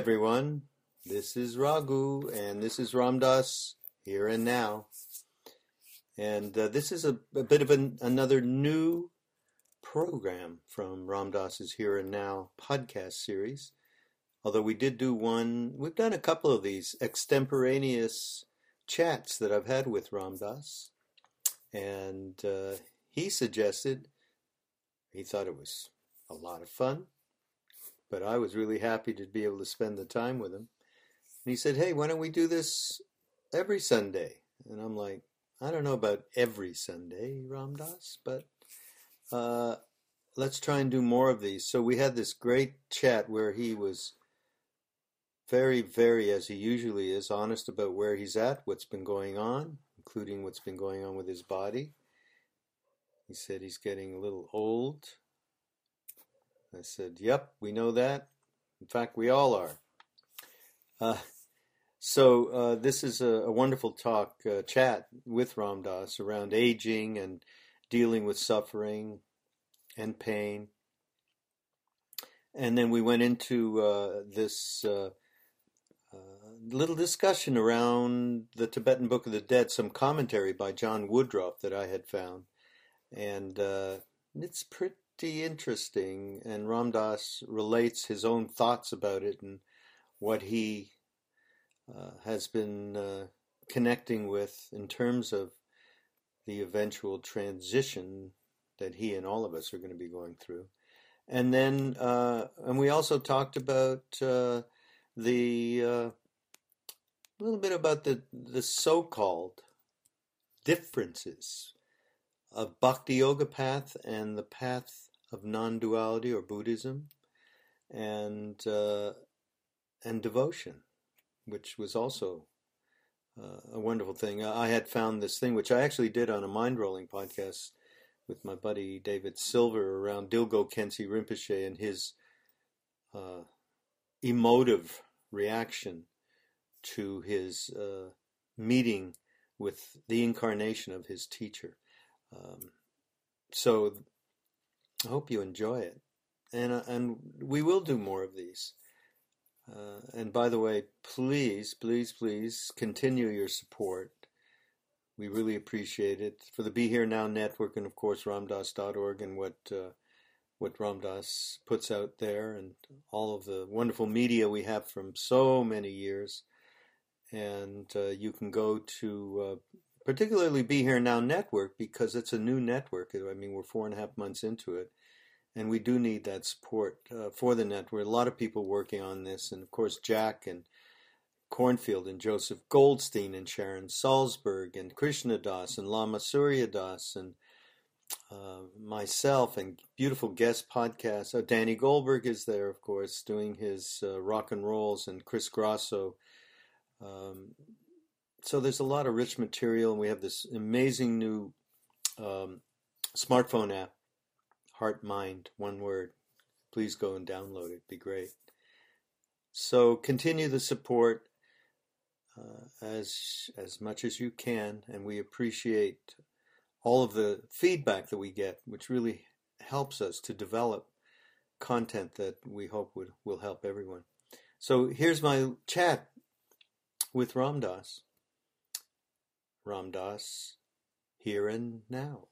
Everyone. This is Raghu, and this is Ram Dass here and now. And uh, this is a, a bit of an, another new program from Ram Dass's Here and Now podcast series. Although we did do one, we've done a couple of these extemporaneous chats that I've had with Ram Dass. And uh, he suggested, he thought it was a lot of fun but I was really happy to be able to spend the time with him. And he said, Hey, why don't we do this every Sunday? And I'm like, I don't know about every Sunday, Ram Dass, but uh, let's try and do more of these. So we had this great chat where he was very, very, as he usually is, honest about where he's at, what's been going on, including what's been going on with his body. He said he's getting a little old I said, Yep, we know that. In fact, we all are. Uh, so uh, this is a, a wonderful talk, uh, chat with Ram Dass around aging and dealing with suffering and pain. And then we went into uh, this uh, uh, little discussion around the Tibetan Book of the Dead, some commentary by John Woodroffe that I had found. And it's pretty interesting, and Ram Dass relates his own thoughts about it and what he uh, has been uh, connecting with in terms of the eventual transition that he and all of us are going to be going through. And then, uh, and we also talked about uh, the uh, a little bit about the the so-called differences of Bhakti Yoga path and the path of non-duality or Buddhism, and uh, and devotion, which was also uh, a wonderful thing. I had found this thing, which I actually did on a Mindrolling podcast with my buddy David Silver around Dilgo Khyentse Rinpoche and his uh, emotive reaction to his uh, meeting with the incarnation of his teacher. Um, so I hope you enjoy it, and uh, and we will do more of these. Uh, and by the way, please, please, please continue your support. We really appreciate it for the Be Here Now network, and of course Ramdas.org and what uh, what Ram Dass puts out there, and all of the wonderful media we have from so many years. And uh, you can go to uh, particularly Be Here Now Network because it's a new network. I mean, we're four and a half months into it, and we do need that support uh, for the network. A lot of people working on this, and of course, Jack and Kornfield and Joseph Goldstein and Sharon Salzberg and Krishna Das and Lama Surya Das and uh, myself and beautiful guest podcasts. Oh, Danny Goldberg is there, of course, doing his uh, rock and rolls, and Chris Grosso. Um, so there's a lot of rich material, and we have this amazing new um, smartphone app, Heart Mind, one word. Please go and download it. It'd be great. So continue the support uh, as as much as you can, and we appreciate all of the feedback that we get, which really helps us to develop content that we hope would will help everyone. So here's my chat with Ram Dass. Ram Dass, here and now.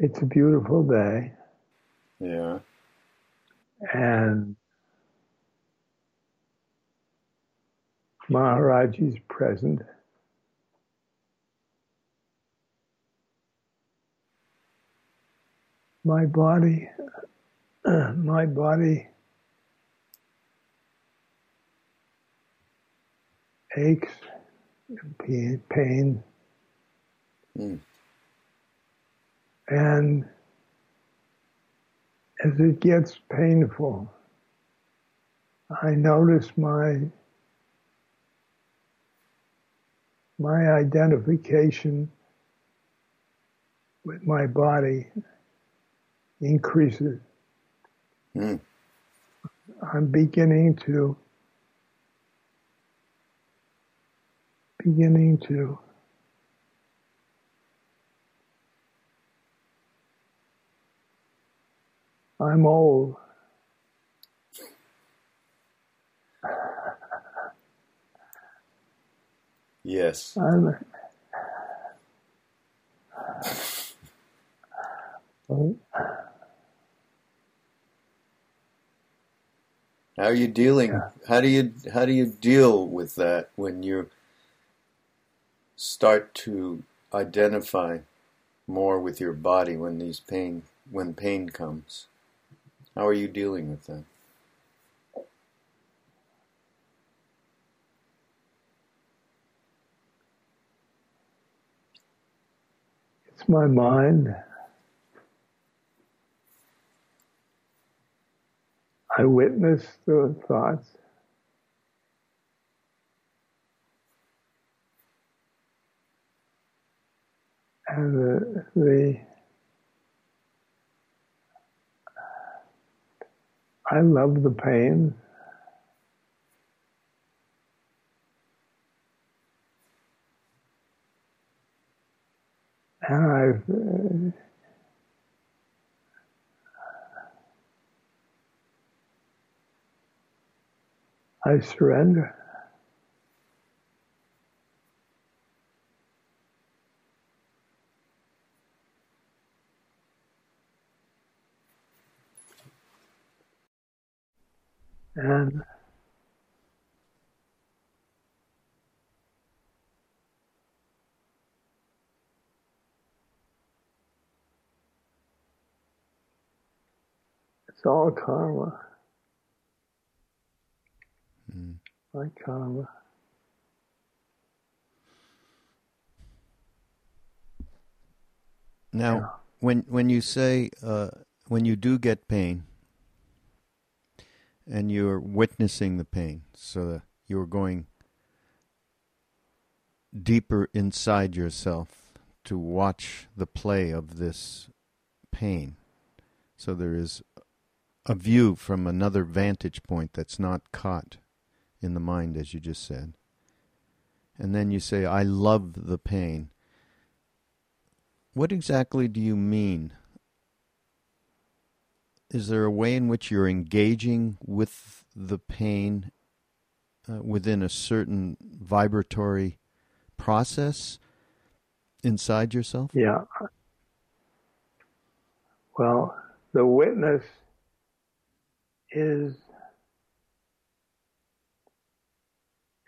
It's a beautiful day. Yeah. And Maharaj is present. My body, my body aches pain. Mm. And as it gets painful, I notice my my identification with my body increases. Mm. I'm beginning to beginning to I'm old. Yes. I'm, how are you dealing? Yeah. How do you how do you deal with that when you start to identify more with your body when these pain when pain comes? How are you dealing with that? it's my mind. I witness the thoughts. The, the I love the pain. And I've uh, I surrender. And it's all karma. Mm. My karma. Now, Yeah. when when you say uh, when you do get pain, and you're witnessing the pain, so you're going deeper inside yourself to watch the play of this pain. So there is a view from another vantage point that's not caught in the mind, as you just said. And then you say, I love the pain. What exactly do you mean? Is there a way in which you're engaging with the pain uh, within a certain vibratory process inside yourself? Yeah. Well, the witness is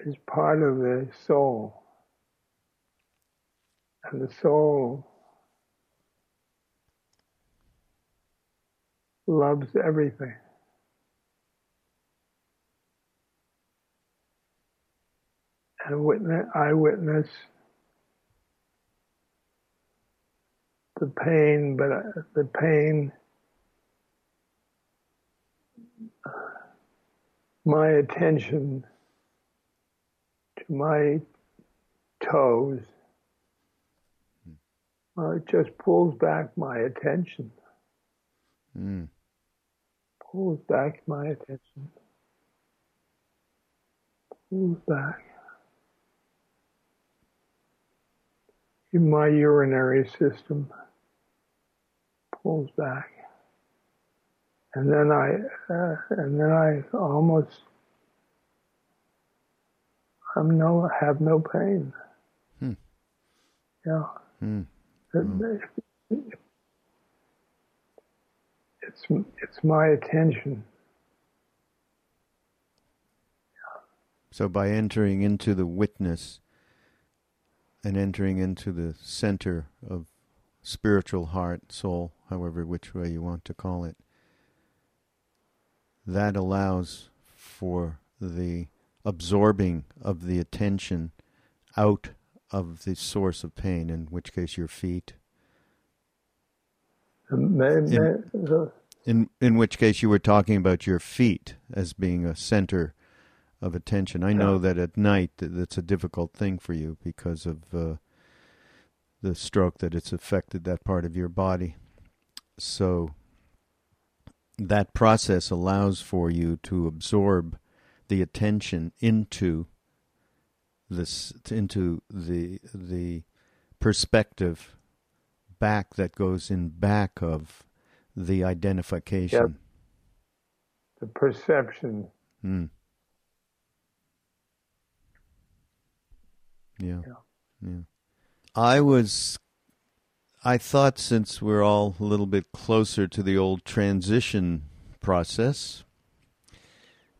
is part of the soul. And the soul loves everything. And witness, I witness the pain, but uh, the pain, my attention to my toes, uh, it just pulls back my attention, Mm. pulls back my attention, pulls back. In my urinary system, pulls back. And then I, uh, and then I almost, I'm no, have no pain. Hmm. Yeah. Mm. It- It's, it's my attention. So by entering into the witness and entering into the center of spiritual heart, soul, however which way you want to call it, that allows for the absorbing of the attention out of the source of pain, in which case your feet, The ma- ma- the- in in which case you were talking about your feet as being a center of attention. I know that at night that that's a difficult thing for you because of uh, the stroke that it's affected that part of your body. So that process allows for you to absorb the attention into this into the the perspective back that goes in back of the identification. the perception. Mm. Yeah. Yeah. I was I thought since we're all a little bit closer to the old transition process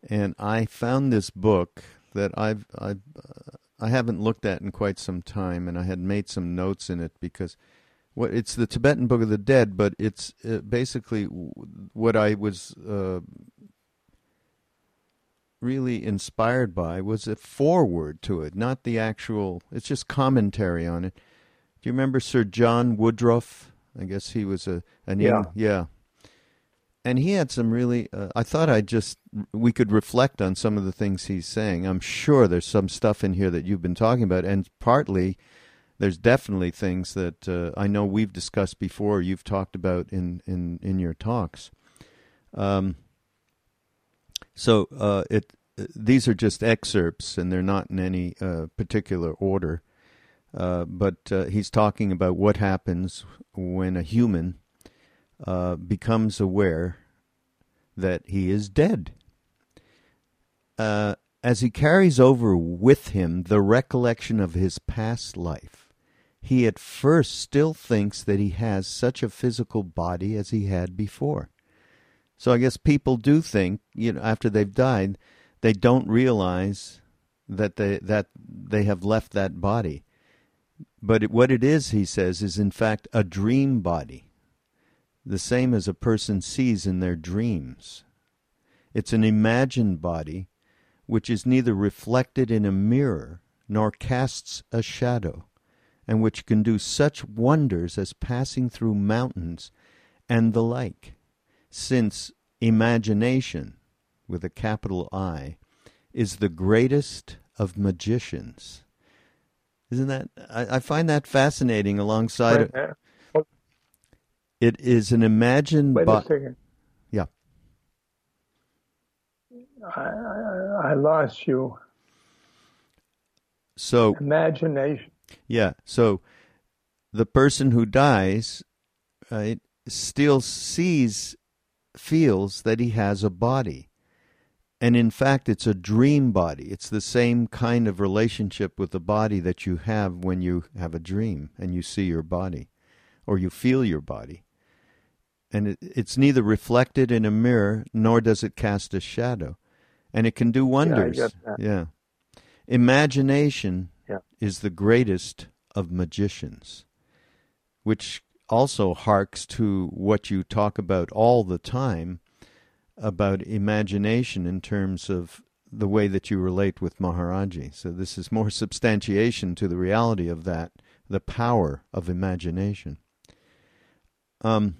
and I found this book that I've I've uh, I haven't looked at in quite some time and I had made some notes in it because what it's the Tibetan Book of the Dead but it's uh, basically what I was uh, really inspired by was a foreword to it, not the actual. It's just commentary on it. Do you remember Sir John Woodroffe? I guess he was a an yeah. yeah. And he had some really. Uh, I thought I just we could reflect on some of the things he's saying. I'm sure there's some stuff in here that you've been talking about, and partly there's definitely things that uh, I know we've discussed before. You've talked about in in in your talks. Um, so uh, it these are just excerpts, and they're not in any uh, particular order. Uh, but uh, he's talking about what happens when a human uh, becomes aware that he is dead. Uh, as he carries over with him the recollection of his past life, he at first still thinks that he has such a physical body as he had before. So I guess people do think, you know, after they've died, they don't realize that they that they have left that body. But it, what it is, he says, is in fact a dream body, the same as a person sees in their dreams. It's an imagined body which is neither reflected in a mirror nor casts a shadow, and which can do such wonders as passing through mountains and the like since imagination, with a capital I, is the greatest of magicians. Isn't that? I, I find that fascinating. Alongside uh, it is an imagined. wait bo- a second. Yeah. I, I, I lost you. So Imagination. yeah. So the person who dies, right, still sees, feels that he has a body. And in fact, it's a dream body. It's the same kind of relationship with the body that you have when you have a dream and you see your body or you feel your body. And it, it's neither reflected in a mirror nor does it cast a shadow. And it can do wonders. that. Yeah. Imagination Yeah. is the greatest of magicians, which also harks to what you talk about all the time about imagination in terms of the way that you relate with Maharaji. So this is more substantiation to the reality of that, the power of imagination. Um,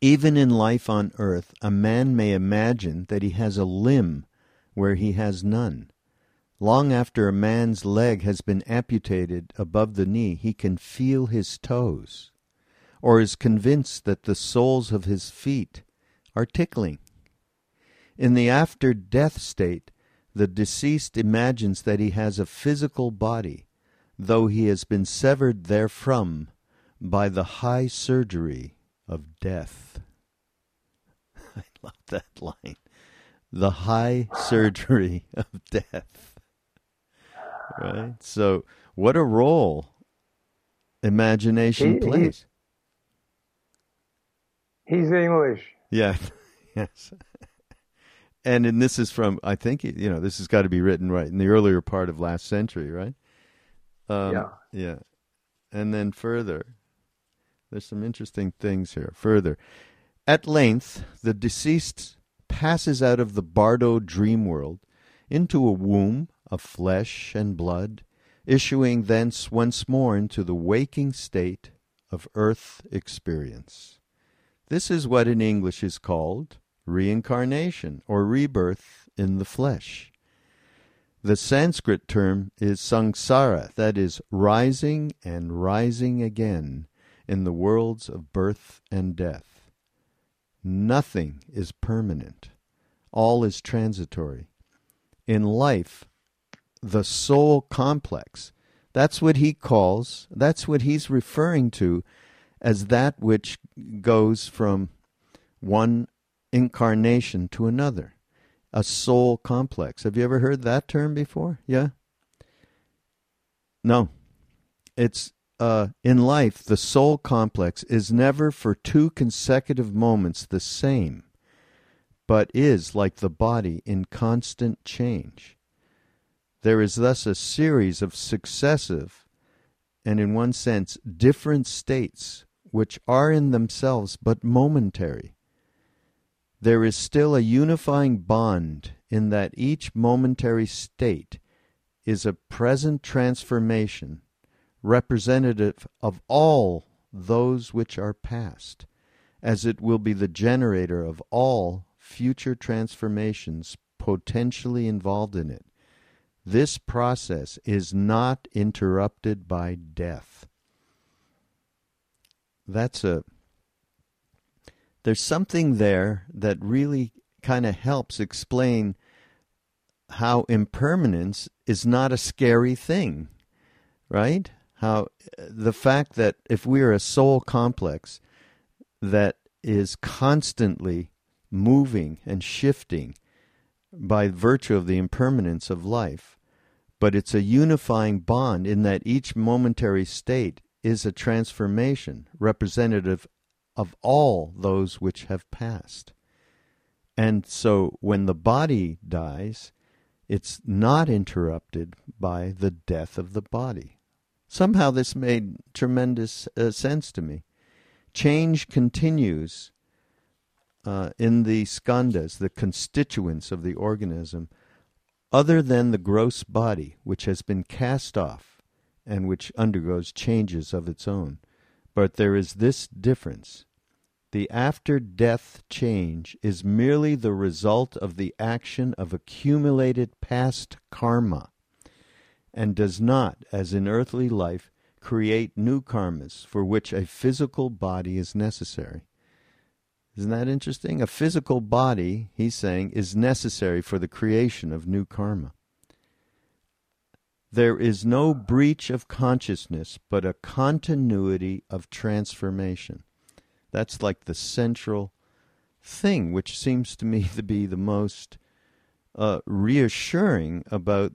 even in life on earth, a man may imagine that he has a limb where he has none. Long after a man's leg has been amputated above the knee, he can feel his toes, or is convinced that the soles of his feet are tickling. In the after death state, the deceased imagines that he has a physical body, though he has been severed therefrom by the high surgery of death. I love that line. The high surgery of death. Right? So, what a role imagination He- plays. He's English. Yeah. yes. And and this is from I think you know this has got to be written right in the earlier part of last century, right? Um, Yeah. Yeah. And then further, there's some interesting things here. Further, at length, the deceased passes out of the Bardo dream world into a womb of flesh and blood, issuing thence once more into the waking state of earth experience. This is what in English is called reincarnation or rebirth in the flesh. The Sanskrit term is samsara, that is, rising and rising again in the worlds of birth and death. Nothing is permanent, all is transitory. In life, the soul complex, that's what he calls, that's what he's referring to as that which goes from one incarnation to another a soul complex. Have you ever heard that term before? Yeah. No. It's uh, in life, the soul complex is never for two consecutive moments the same, but is, like the body, in constant change. There is thus a series of successive, and in one sense, different states which are in themselves but momentary. There is still a unifying bond in that each momentary state is a present transformation representative of all those which are past, as it will be the generator of all future transformations potentially involved in it. This process is not interrupted by death. That's a. There's something there that really kind of helps explain how impermanence is not a scary thing, right? how the fact that if we are a soul complex that is constantly moving and shifting by virtue of the impermanence of life, but it's a unifying bond in that each momentary state is a transformation representative of all those which have passed. And so when the body dies, it's not interrupted by the death of the body. Somehow this made tremendous uh, sense to me. Change continues uh, in the skandhas, the constituents of the organism, other than the gross body, which has been cast off and which undergoes changes of its own. But there is this difference. The after death change is merely the result of the action of accumulated past karma and does not, as in earthly life, create new karmas for which a physical body is necessary. Isn't that interesting? A physical body, he's saying, is necessary for the creation of new karma. There is no breach of consciousness, but a continuity of transformation. That's like the central thing, which seems to me to be the most uh, reassuring about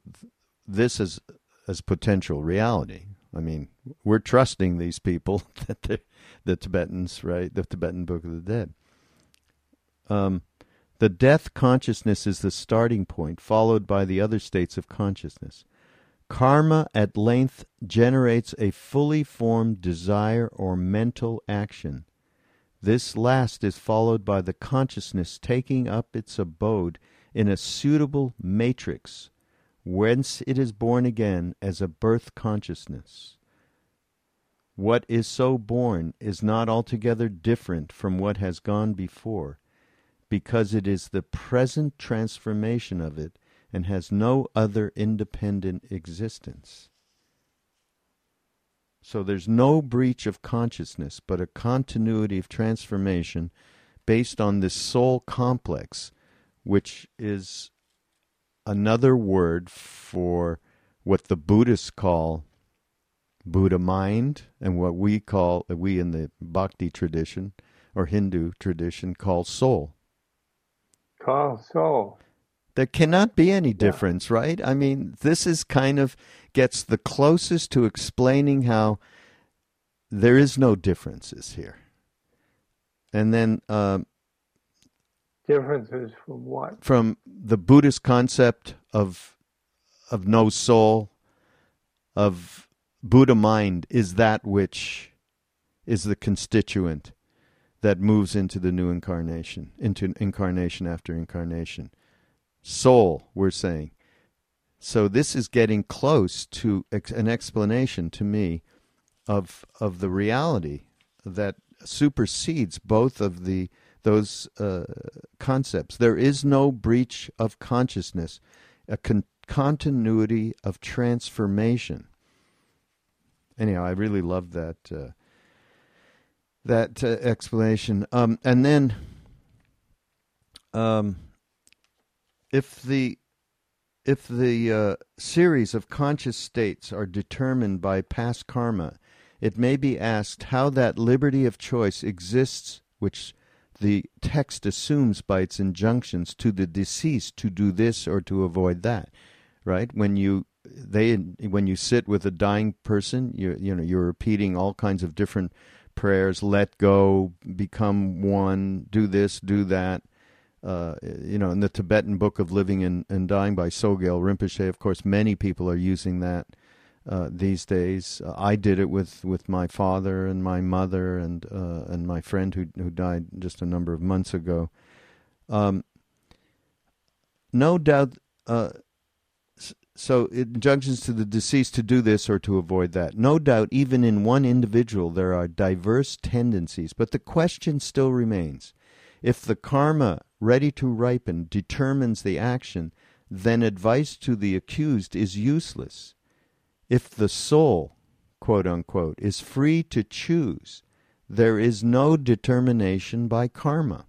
this as as potential reality. I mean, we're trusting these people that the Tibetans, right? The Tibetan Book of the Dead. Um, the death consciousness is the starting point, followed by the other states of consciousness. Karma at length generates a fully formed desire or mental action. This last is followed by the consciousness taking up its abode in a suitable matrix whence it is born again as a birth consciousness. What is so born is not altogether different from what has gone before, because it is the present transformation of it and has no other independent existence. So there's no breach of consciousness, but a continuity of transformation based on this soul complex, which is another word for what the Buddhists call Buddha mind and what we call, we in the Bhakti tradition or Hindu tradition call soul. Call soul. There cannot be any difference, yeah. right? I mean, this is kind of gets the closest to explaining how there is no differences here. And then um, Differences from what? From the Buddhist concept of of no soul, of Buddha mind is that which is the constituent that moves into the new incarnation, into incarnation after incarnation. Soul, we're saying. So this is getting close to ex- an explanation to me of of the reality that supersedes both of the those uh, concepts. There is no breach of consciousness, a con- continuity of transformation. Anyhow, I really love that uh, that uh, explanation. Um, and then, um, if the if the uh, series of conscious states are determined by past karma, it may be asked how that liberty of choice exists, which the text assumes by its injunctions to the deceased to do this or to avoid that, right? When you they when you sit with a dying person, you you know you're repeating all kinds of different prayers. Let go, become one, do this, do that. Uh, you know, in the Tibetan Book of Living and, and Dying by Sogyal Rinpoche, of course, many people are using that uh, these days. Uh, I did it with, with my father and my mother and uh, and my friend who who died just a number of months ago. Um, no doubt. Uh, so injunctions to the deceased to do this or to avoid that. No doubt, even in one individual, there are diverse tendencies, but the question still remains: if the karma ready to ripen determines the action, then advice to the accused is useless if the soul, quote unquote, is free to choose, there is no determination by karma.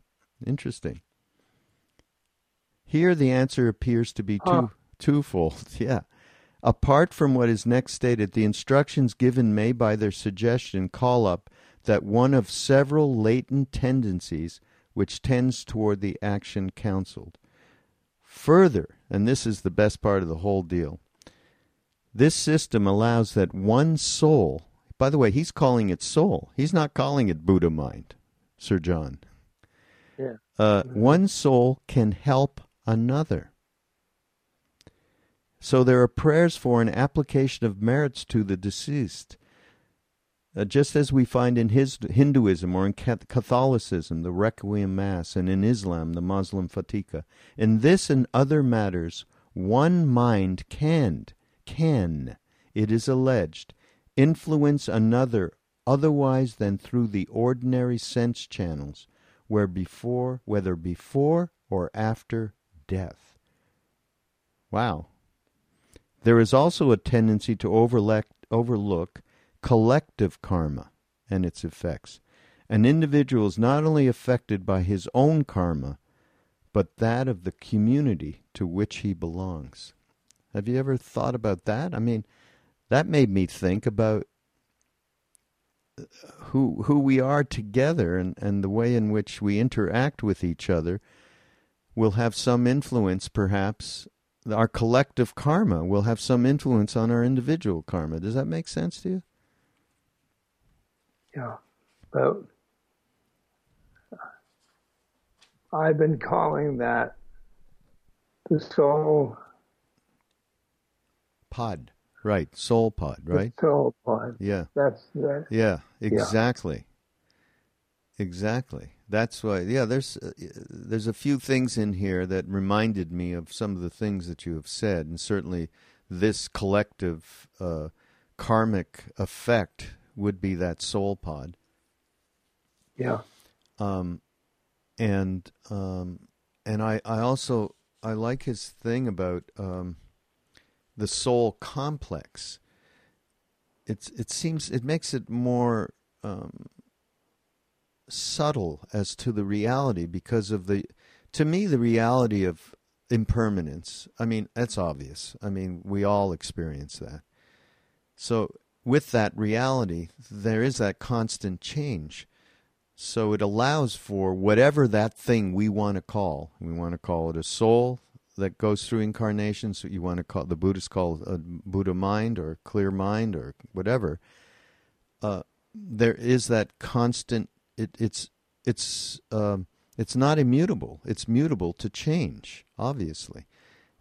Interesting. Here the answer appears to be two, oh. twofold. Yeah. Apart from what is next stated, the instructions given may, by their suggestion, call up that one of several latent tendencies which tends toward the action counseled. Further, and this is the best part of the whole deal, this system allows that one soul, by the way, he's calling it soul. He's not calling it Buddha mind, Sir John. Yeah. Uh, one soul can help another. So there are prayers for an application of merits to the deceased. Uh, just as we find in his Hinduism or in Catholicism the Requiem Mass, and in Islam the Muslim Fatiha. In this and other matters, one mind can can, it is alleged, influence another otherwise than through the ordinary sense channels, where before, whether before or after death. Wow. There is also a tendency to overlook, overlook collective karma and its effects. An individual is not only affected by his own karma, but that of the community to which he belongs. Have you ever thought about that? I mean, that made me think about uh, who who we are together and, and the way in which we interact with each other will have some influence perhaps our collective karma will have some influence on our individual karma. Does that make sense to you? Yeah. But I've been calling that the soul pod, right? Soul pod, right? The soul pod. Yeah. That's that. Yeah, exactly. Yeah. Exactly. That's why. Yeah, there's uh, there's a few things in here that reminded me of some of the things that you have said, and certainly this collective uh, karmic effect would be that soul pod. Yeah. Um, and um, and I I also I like his thing about um, the soul complex. It's it seems it makes it more um, subtle as to the reality because of the to me the reality of impermanence. I mean that's obvious. I mean we all experience that. So with that reality, there is that constant change. So it allows for whatever that thing we want to call. We want to call it a soul, that goes through incarnations. You want to call the Buddhists call a Buddha mind or clear mind or whatever. Uh, there is that constant. It, it's it's um, it's not immutable. It's mutable to change, obviously,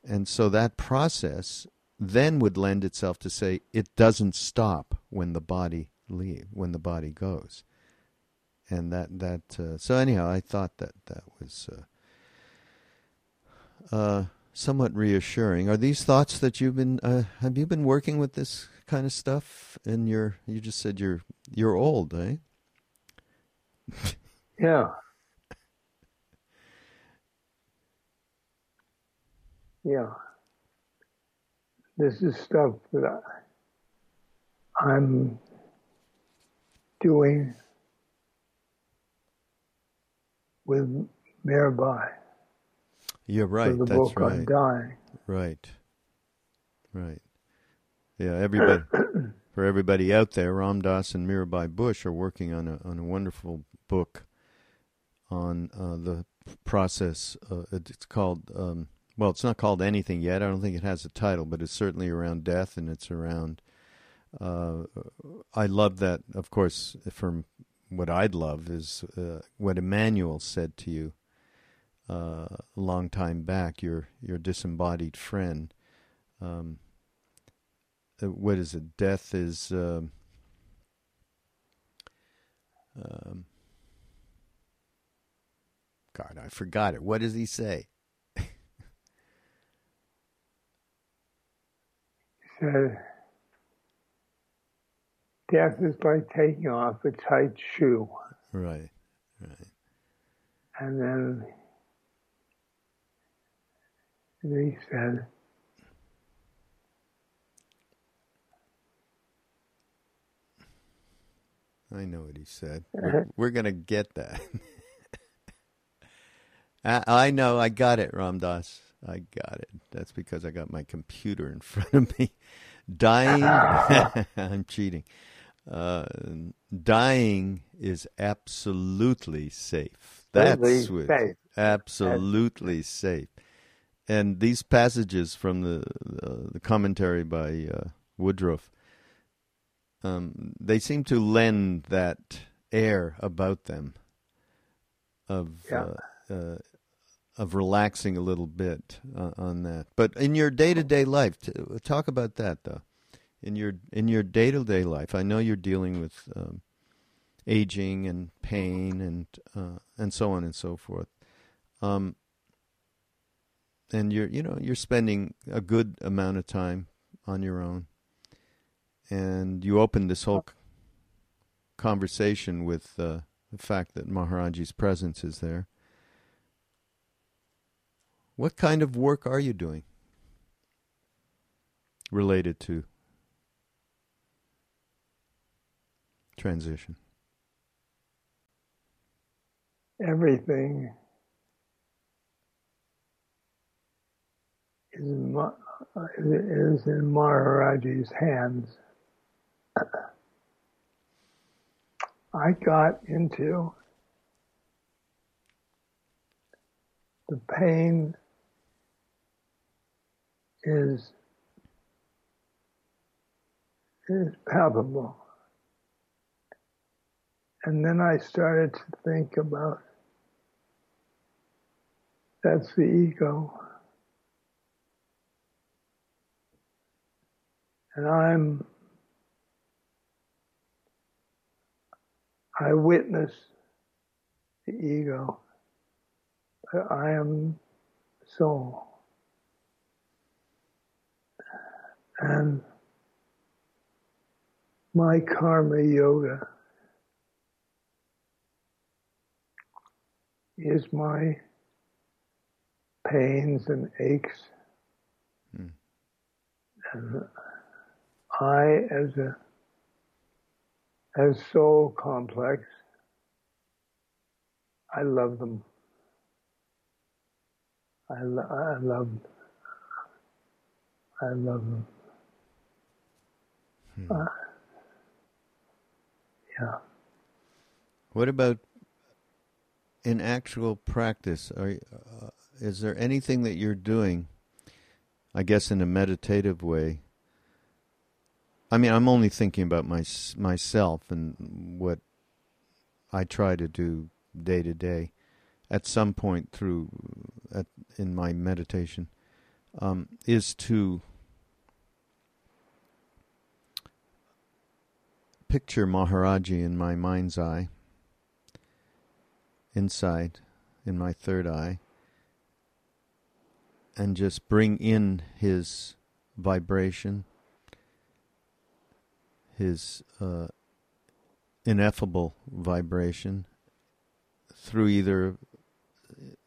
and so that process then would lend itself to say it doesn't stop when the body leave when the body goes, and that that uh, so anyhow, I thought that that was. Uh, uh, somewhat reassuring. Are these thoughts that you've been uh, have you been working with this kind of stuff in your? You just said you're you're old, eh? yeah. Yeah. This is stuff that I'm doing with Mirabai. You're right. the That's book right. on dying. Right. Right. Yeah. Everybody. for everybody out there, Ram Dass and Mirabai Bush are working on a on a wonderful book on uh, the process. Uh, it's called um, well, it's not called anything yet. I don't think it has a title, but it's certainly around death and it's around. Uh, I love that, of course, from what I'd love is uh, what Emmanuel said to you uh, a long time back, your, your disembodied friend. Um, uh, what is it? Death is. Um, um, God, I forgot it. What does he say? Said, Death is like taking off a tight shoe. Right, right. And then he said, I know what he said. We're, we're going to get that. I, I know. I got it, Ram Dass. I got it. That's because I got my computer in front of me. Dying, I'm cheating. Uh, dying is absolutely safe. That's Absolutely what, safe. absolutely safe. And these passages from the uh, the commentary by uh, Woodroffe, um, they seem to lend that air about them of Yeah. Of relaxing a little bit uh, on that. But in your day to day life, talk about that though. In your in your day to day life, I know you're dealing with um, aging and pain and uh, and so on and so forth. Um, and you're you know you're spending a good amount of time on your own, and you opened this whole conversation with uh, the fact that Maharaji's presence is there. What kind of work are you doing related to transition? everything is in, Ma- is in Maharaji's hands. I got into the pain is is palpable. And then I started to think about that's the ego. And I'm, I witness the ego, but I am soul. And my karma yoga is my pains and aches. Hmm. And I, as a as soul complex, I love them. I, lo- I love I love them. Uh, yeah. What about in actual practice? Are uh, is there anything that you're doing? I guess in a meditative way. I mean, I'm only thinking about my myself and what I try to do day to day. At some point through, at, in my meditation, um, is to picture Maharaji in my mind's eye, inside, in my third eye, and just bring in his vibration, his uh, ineffable vibration, through either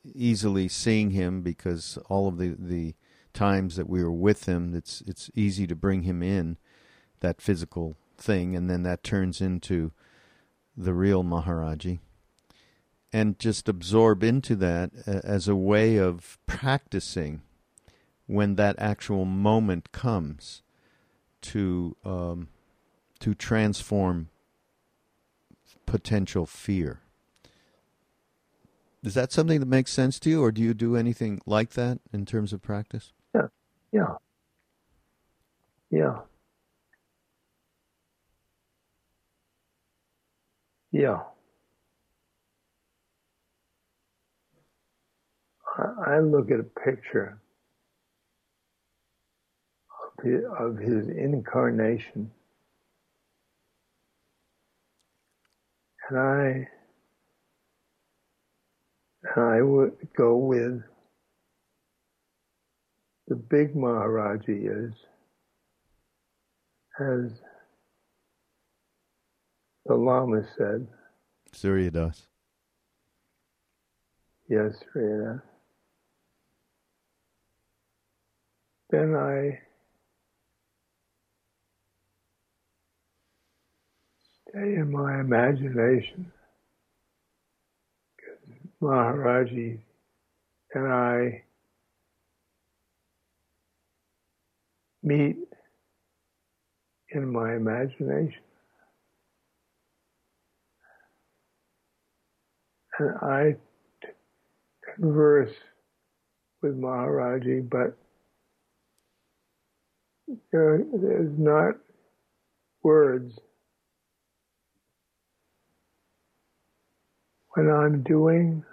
easily seeing him because all of the, the times that we were with him, it's it's easy to bring him in, that physical thing, and then that turns into the real Maharaji. And just absorb into that as a way of practicing when that actual moment comes to um, to transform potential fear. Is that something that makes sense to you, or do you do anything like that in terms of practice? Yeah. Yeah. Yeah. Yeah. I look at a picture of his, of his incarnation, and I and I would go with the big Maharaji is as the Lama said. Surya Das. Yes, Surya Then I stay in my imagination. Maharaji and I meet in my imagination. And I converse with Maharaji, but there, there's not words. When I'm doing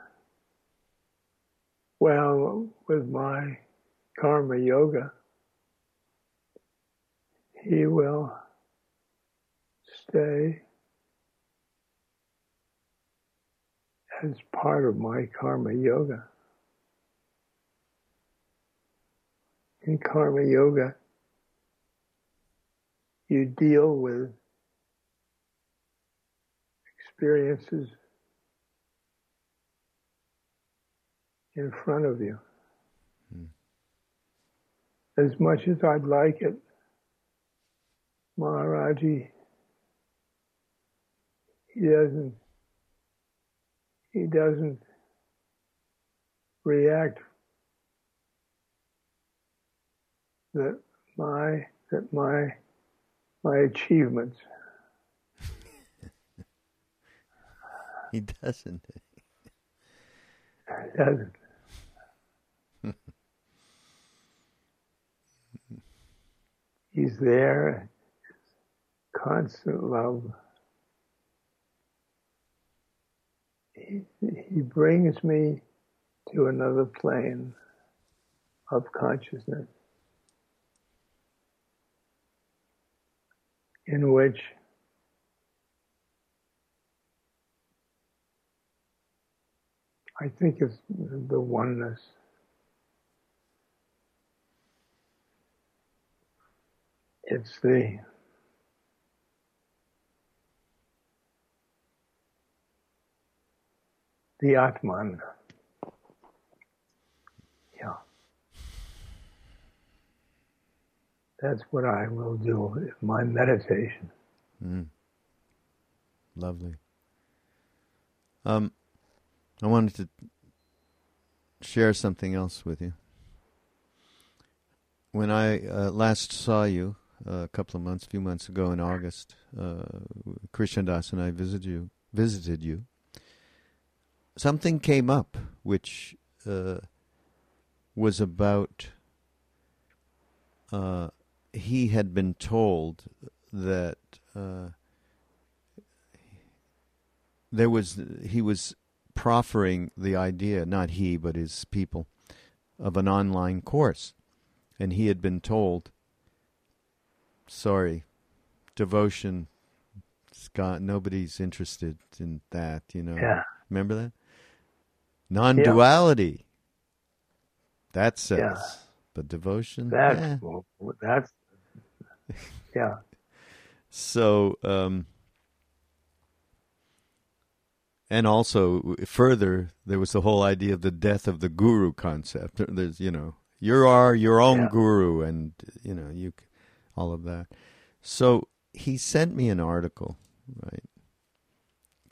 well with my karma yoga, he will stay as part of my karma yoga. In karma yoga, you deal with experiences in front of you. Hmm. As much as I'd like it, Maharaji, he doesn't, he doesn't react that my, that my, my achievements. he doesn't. He doesn't. He's there, constant love. He, brings me to another plane of consciousness in which I think it's the oneness. It's the the Atman. Yeah. That's what I will do in my meditation. Mm. Lovely. Um, I wanted to share something else with you. When I uh, last saw you, a couple of months, a few months ago in August, uh, Das and I visited you. Visited you. Something came up which uh, was about. Uh, he had been told that uh, there was he was proffering the idea, not he but his people, of an online course, and he had been told sorry, devotion. Scott, nobody's interested in that. You know. Yeah. Remember that non-duality. Yeah. That says, yeah. but devotion. That's eh. well, that's yeah. So, um, and also further, there was the whole idea of the death of the guru concept. There's, you know, you are your own yeah. guru, and you know, you all of that. So he sent me an article, right?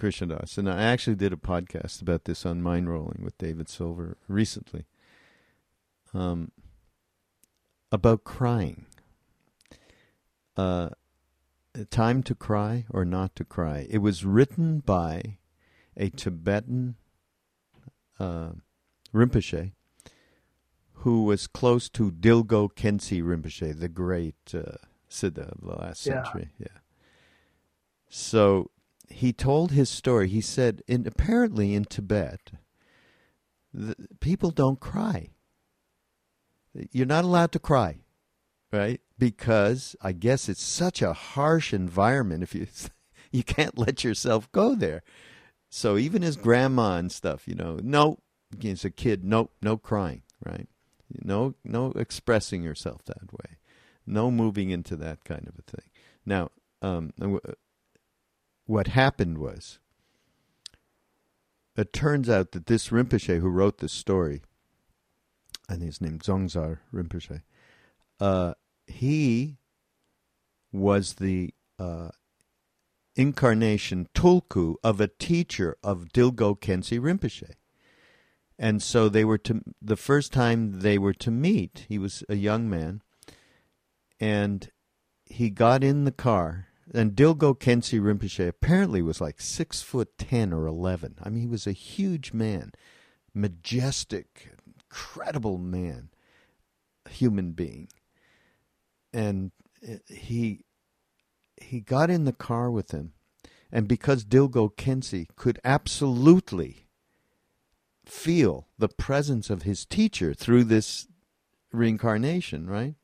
Krishna Das, and I actually did a podcast about this on Mindrolling with David Silver recently. Um, about crying. Uh, time to cry or not to cry. It was written by a Tibetan uh, Rinpoche, who was close to Dilgo Khyentse Rinpoche, the great uh, Siddha of the last Yeah. century. Yeah. So he told his story. He said, in, apparently in Tibet, the, people don't cry. You're not allowed to cry, right? Because I guess it's such a harsh environment. If you you can't let yourself go there. So even his grandma and stuff, you know, no, as a kid, no, no crying, right? No, no expressing yourself that way, no moving into that kind of a thing. Now, um, what happened was, it turns out that this Rinpoche who wrote this story, and his name Dzongsar Rinpoche, uh, he was the uh, incarnation tulku of a teacher of Dilgo Khyentse Rinpoche. And so they were to the first time they were to meet, he was a young man, and he got in the car. And Dilgo Khyentse Rinpoche apparently was like six foot ten or eleven. I mean, he was a huge man, majestic, incredible man, human being. And he he got in the car with him, and because Dilgo Khyentse could absolutely feel the presence of his teacher through this reincarnation, right?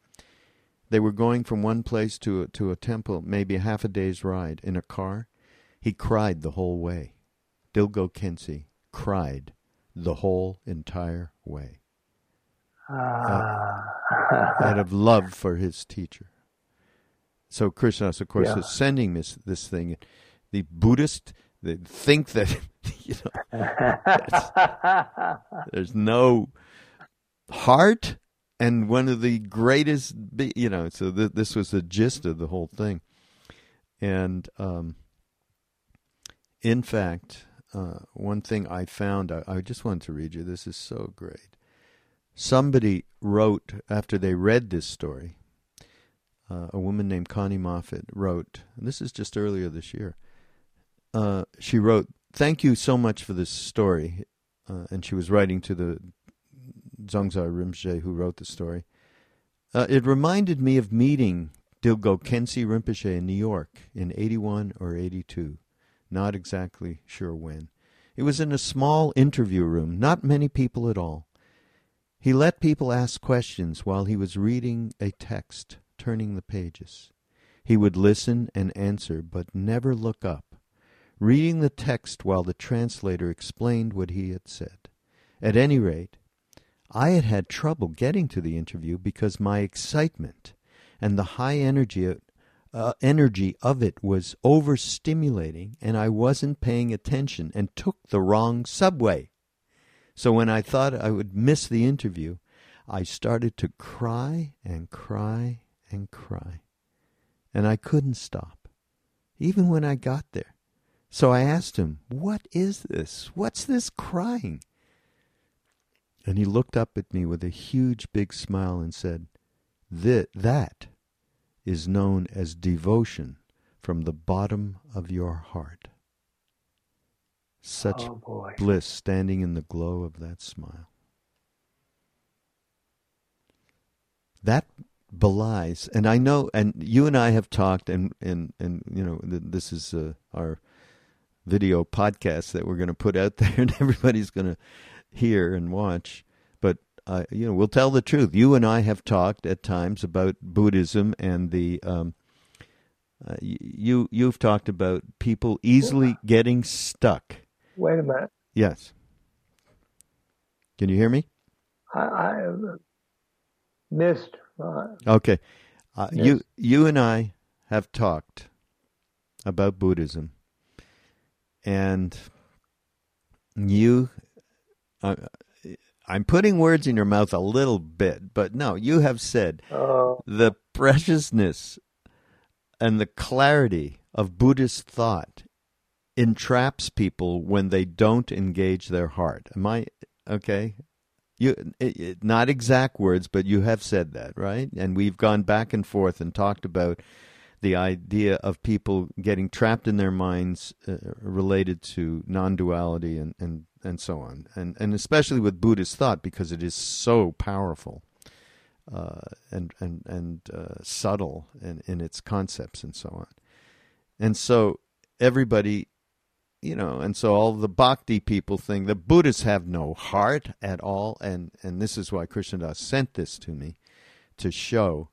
They were going from one place to a, to a temple, maybe half a day's ride in a car. He cried the whole way. Dilgo Khyentse cried the whole entire way Ah. out of love for his teacher. So Krishnas, of course, Yeah. is sending this this thing. The Buddhist they think that you know there's no heart, and one of the greatest, you know. So th- this was the gist of the whole thing, and um, in fact, uh, one thing I found, I, I just wanted to read you. This is so great. Somebody wrote after they read this story uh, a woman named Connie Moffat wrote, and this is just earlier this year. Uh, she wrote, "Thank you so much for this story," uh, and she was writing to the Dzongsar Rinpoche who wrote the story. Uh, it reminded me of meeting Dilgo Khyentse Rinpoche in New York in '81 or '82, not exactly sure when. It was in a small interview room, not many people at all. He let people ask questions while he was reading a text, turning the pages. He would listen and answer, but never look up, reading the text while the translator explained what he had said. At any rate, I had had trouble getting to the interview because my excitement and the high energy uh, energy of it was overstimulating, and I wasn't paying attention and took the wrong subway. So when I thought I would miss the interview, I started to cry and cry and cry. And I couldn't stop, even when I got there. So I asked him, What is this? What's this crying? And he looked up at me with a huge big smile and said, that, that is known as devotion from the bottom of your heart. Such oh boy. bliss standing in the glow of that smile. That belies, and I know, and you and I have talked, and and and you know, this is uh, our video podcast that we're going to put out there, and everybody's going to hear and watch. But uh, you know, we'll tell the truth. You and I have talked at times about Buddhism and the. Um, uh, you you've talked about people easily getting stuck. Wait a minute. Yes. Can you hear me? I, I missed. Uh, Okay. Uh, Yes. You you and I have talked about Buddhism, and you. Uh, I'm putting words in your mouth a little bit, but no, you have said uh, the preciousness and the clarity of Buddhist thought entraps people when they don't engage their heart. Am I okay? You it, it, not exact words, but you have said that, right? And we've gone back and forth and talked about the idea of people getting trapped in their minds uh, related to non-duality and and and so on, and and especially with Buddhist thought because it is so powerful, uh, and and and uh, subtle in, in its concepts and so on, and so everybody, you know, and so all the Bhakti people think the Buddhists have no heart at all, and and this is why Krishna Das sent this to me, to show.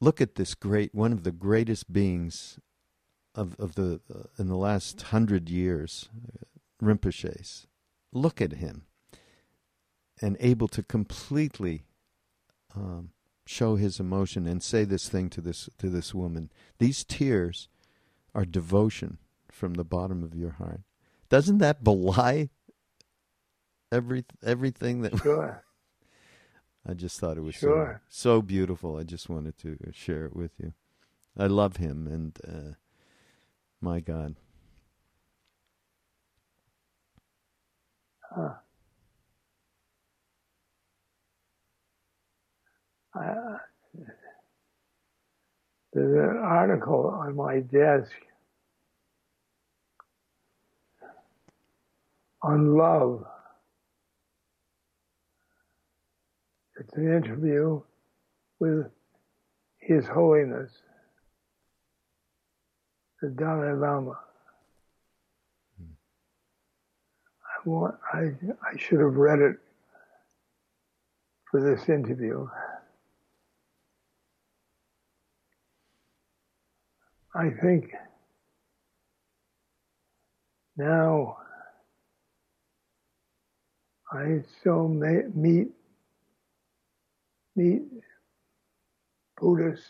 Look at this great one of the greatest beings of of the uh, in the last hundred years, Rinpoche's. Look at him, and able to completely um, show his emotion and say this thing to this to this woman. These tears are devotion from the bottom of your heart. Doesn't that belie every everything that? Sure. I just thought it was sure. so, so beautiful. I just wanted to share it with you. I love him, and uh, my God. Huh. I, there's an article on my desk on love. It's an interview with His Holiness the Dalai Lama. I I I should have read it for this interview. I think now I so meet meet Buddhists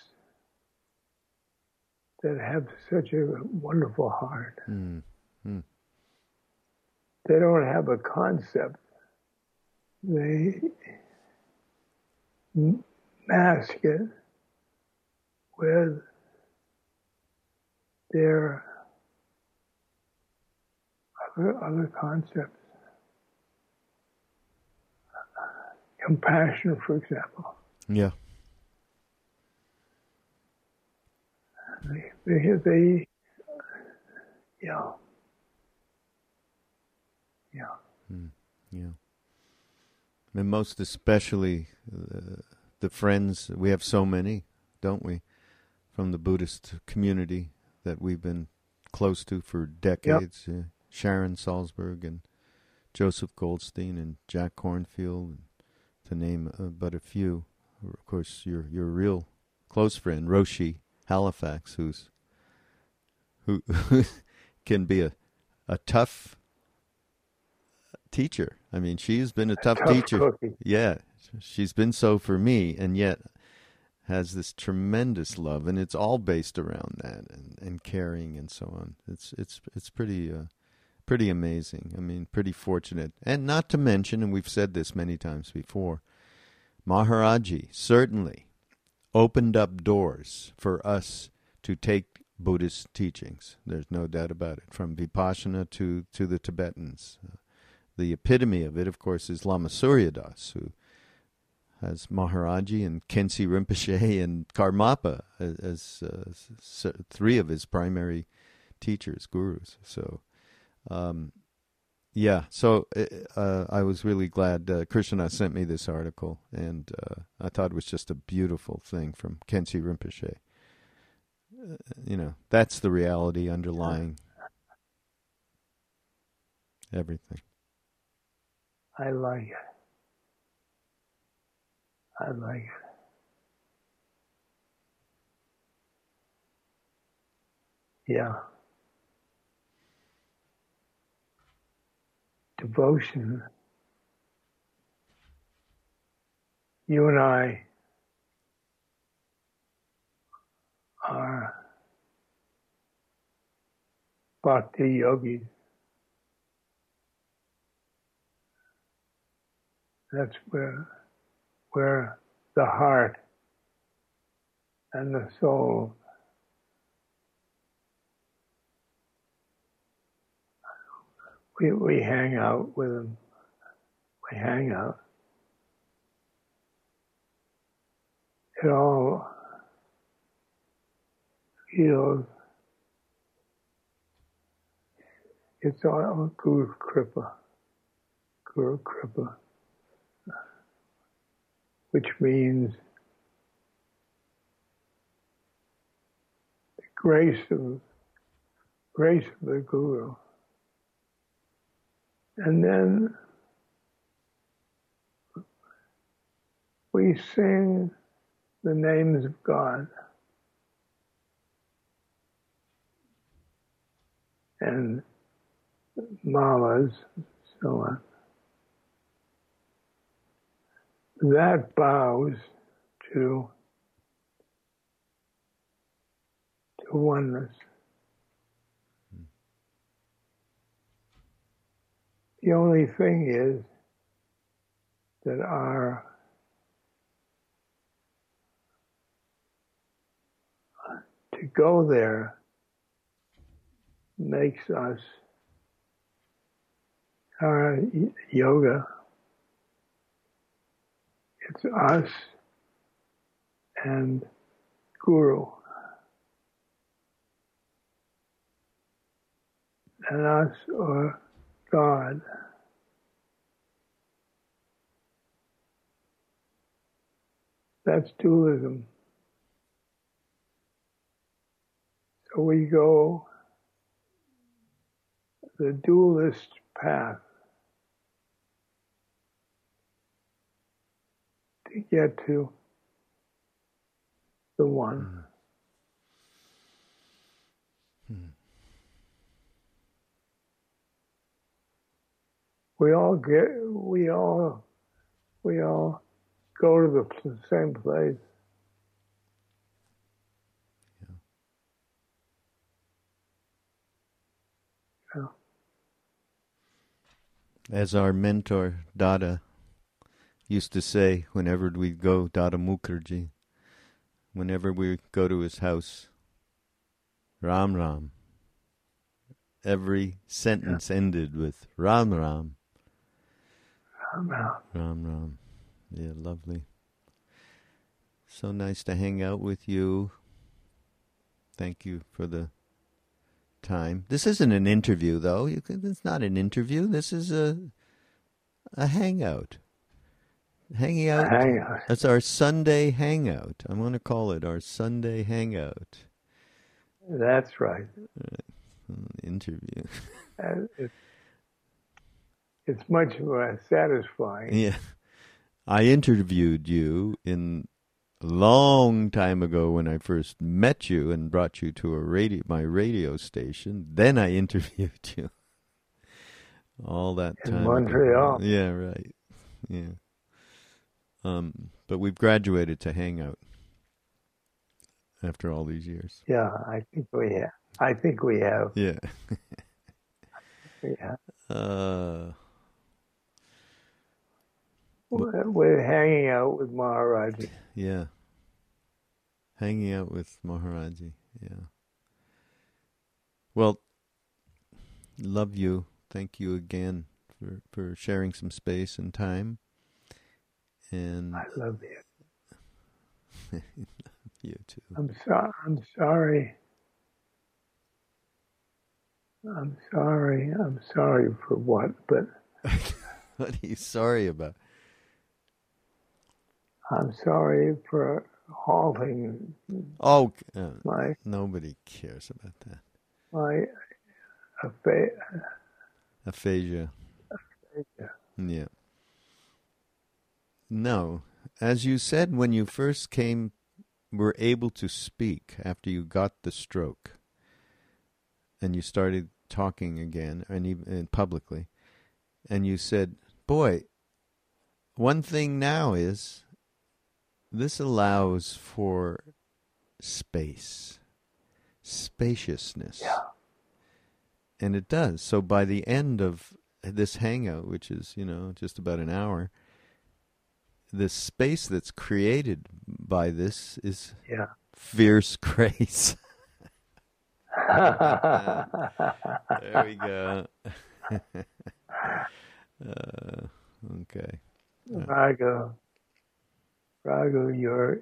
that have such a wonderful heart. Mm. Mm. They don't have a concept. They mask it with their other, other concepts. Compassion, for example. Yeah. They, they, yeah, yeah, mm, yeah, and most especially uh, the friends we have so many, don't we, from the Buddhist community that we've been close to for decades. Yep. Uh, Sharon Salzberg and Joseph Goldstein and Jack Kornfield, to name uh, but a few. Of course, your your real close friend Roshi Halifax, who's who, can be a a tough teacher. I mean, she's been a tough, tough teacher. Cookie. Yeah, she's been so for me, and yet has this tremendous love, and it's all based around that and, and caring and so on. It's it's it's pretty uh, pretty amazing. I mean, pretty fortunate, and not to mention, and we've said this many times before, Maharaji certainly opened up doors for us to take Buddhist teachings. There's no doubt about it. From Vipassana to, to the Tibetans. The epitome of it, of course, is Lama Surya Das, who has Maharaji and Khyentse Rinpoche and Karmapa as, as uh, three of his primary teachers, gurus. So, um, yeah, so uh, uh, I was really glad uh, Krishna sent me this article, and uh, I thought it was just a beautiful thing from Khyentse Rinpoche. Uh, you know, that's the reality underlying everything. I like it. I like it. Yeah. devotion, you and I are bhakti yogis. That's where, where the heart and the soul we, we hang out with them. We hang out. It all feels it's all Guru Kripa. Guru Kripa. Which means the grace of grace of the Guru. And then we sing the names of God. And malas, so on. That bows to, to oneness. The only thing is that our to go there makes us our yoga. It's us and Guru. And us or God. That's dualism. So we go the dualist path get to the one. Hmm. We all get, we all, we all go to the same place. As our mentor Dada used to say whenever we'd go, Dada Mukherjee, whenever we go to his house, Ram Ram. Every sentence yeah. ended with Ram Ram. Ram Ram. Ram Ram. Yeah, lovely. So nice to hang out with you. Thank you for the time. This isn't an interview, though. Can, it's not an interview. This is a a hangout. Hanging out. hangout. That's our Sunday hangout. I'm going to call it our Sunday hangout. That's right. interview. Uh, it's, it's much more satisfying. Yeah. I interviewed you in a long time ago when I first met you and brought you to a radio my radio station. Then I interviewed you. All that in time. Montreal. Ago. Yeah, right. Yeah. Um, but we've graduated to Hangout after all these years. Yeah, I think we have. I think we have. Yeah. yeah. Uh, we're, we're hanging out with Maharaji. Yeah. Hanging out with Maharaji. Yeah. Well, love you. Thank you again for, for sharing some space and time. And I love you. you too. I'm sorry. I'm sorry. I'm sorry. I'm sorry for what, but what are you sorry about? I'm sorry for halting. Oh, uh, my nobody cares about that. My apha- aphasia. Aphasia. Yeah. No, as you said when you first came, were able to speak after you got the stroke, and you started talking again, and even and publicly, and you said, "Boy, one thing now is this allows for space, spaciousness. Yeah. And it does. So by the end of this hangout, which is, you know, just about an hour, the space that's created by this is yeah. fierce grace. there we go. uh, okay. Raghu. Raghu, your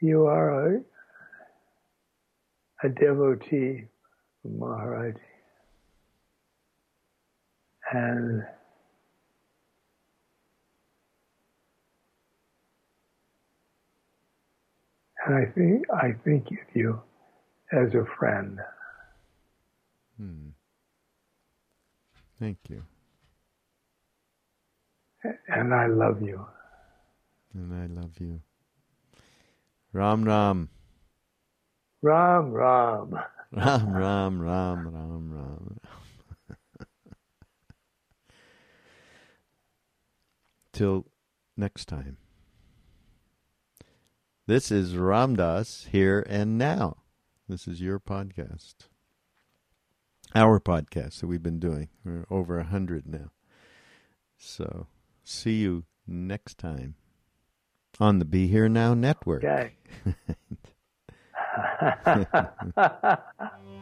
You are a, a devotee of Maharaji. And and I think I think of you as a friend. Hmm. Thank you. And I love you. And I love you. Ram Ram. Ram Ram. Ram Ram Ram Ram Ram. Till next time. This is Ram Dass here and now. This is your podcast. Our podcast that we've been doing. We're over a hundred now. So see you next time on the Be Here Now Network. Okay.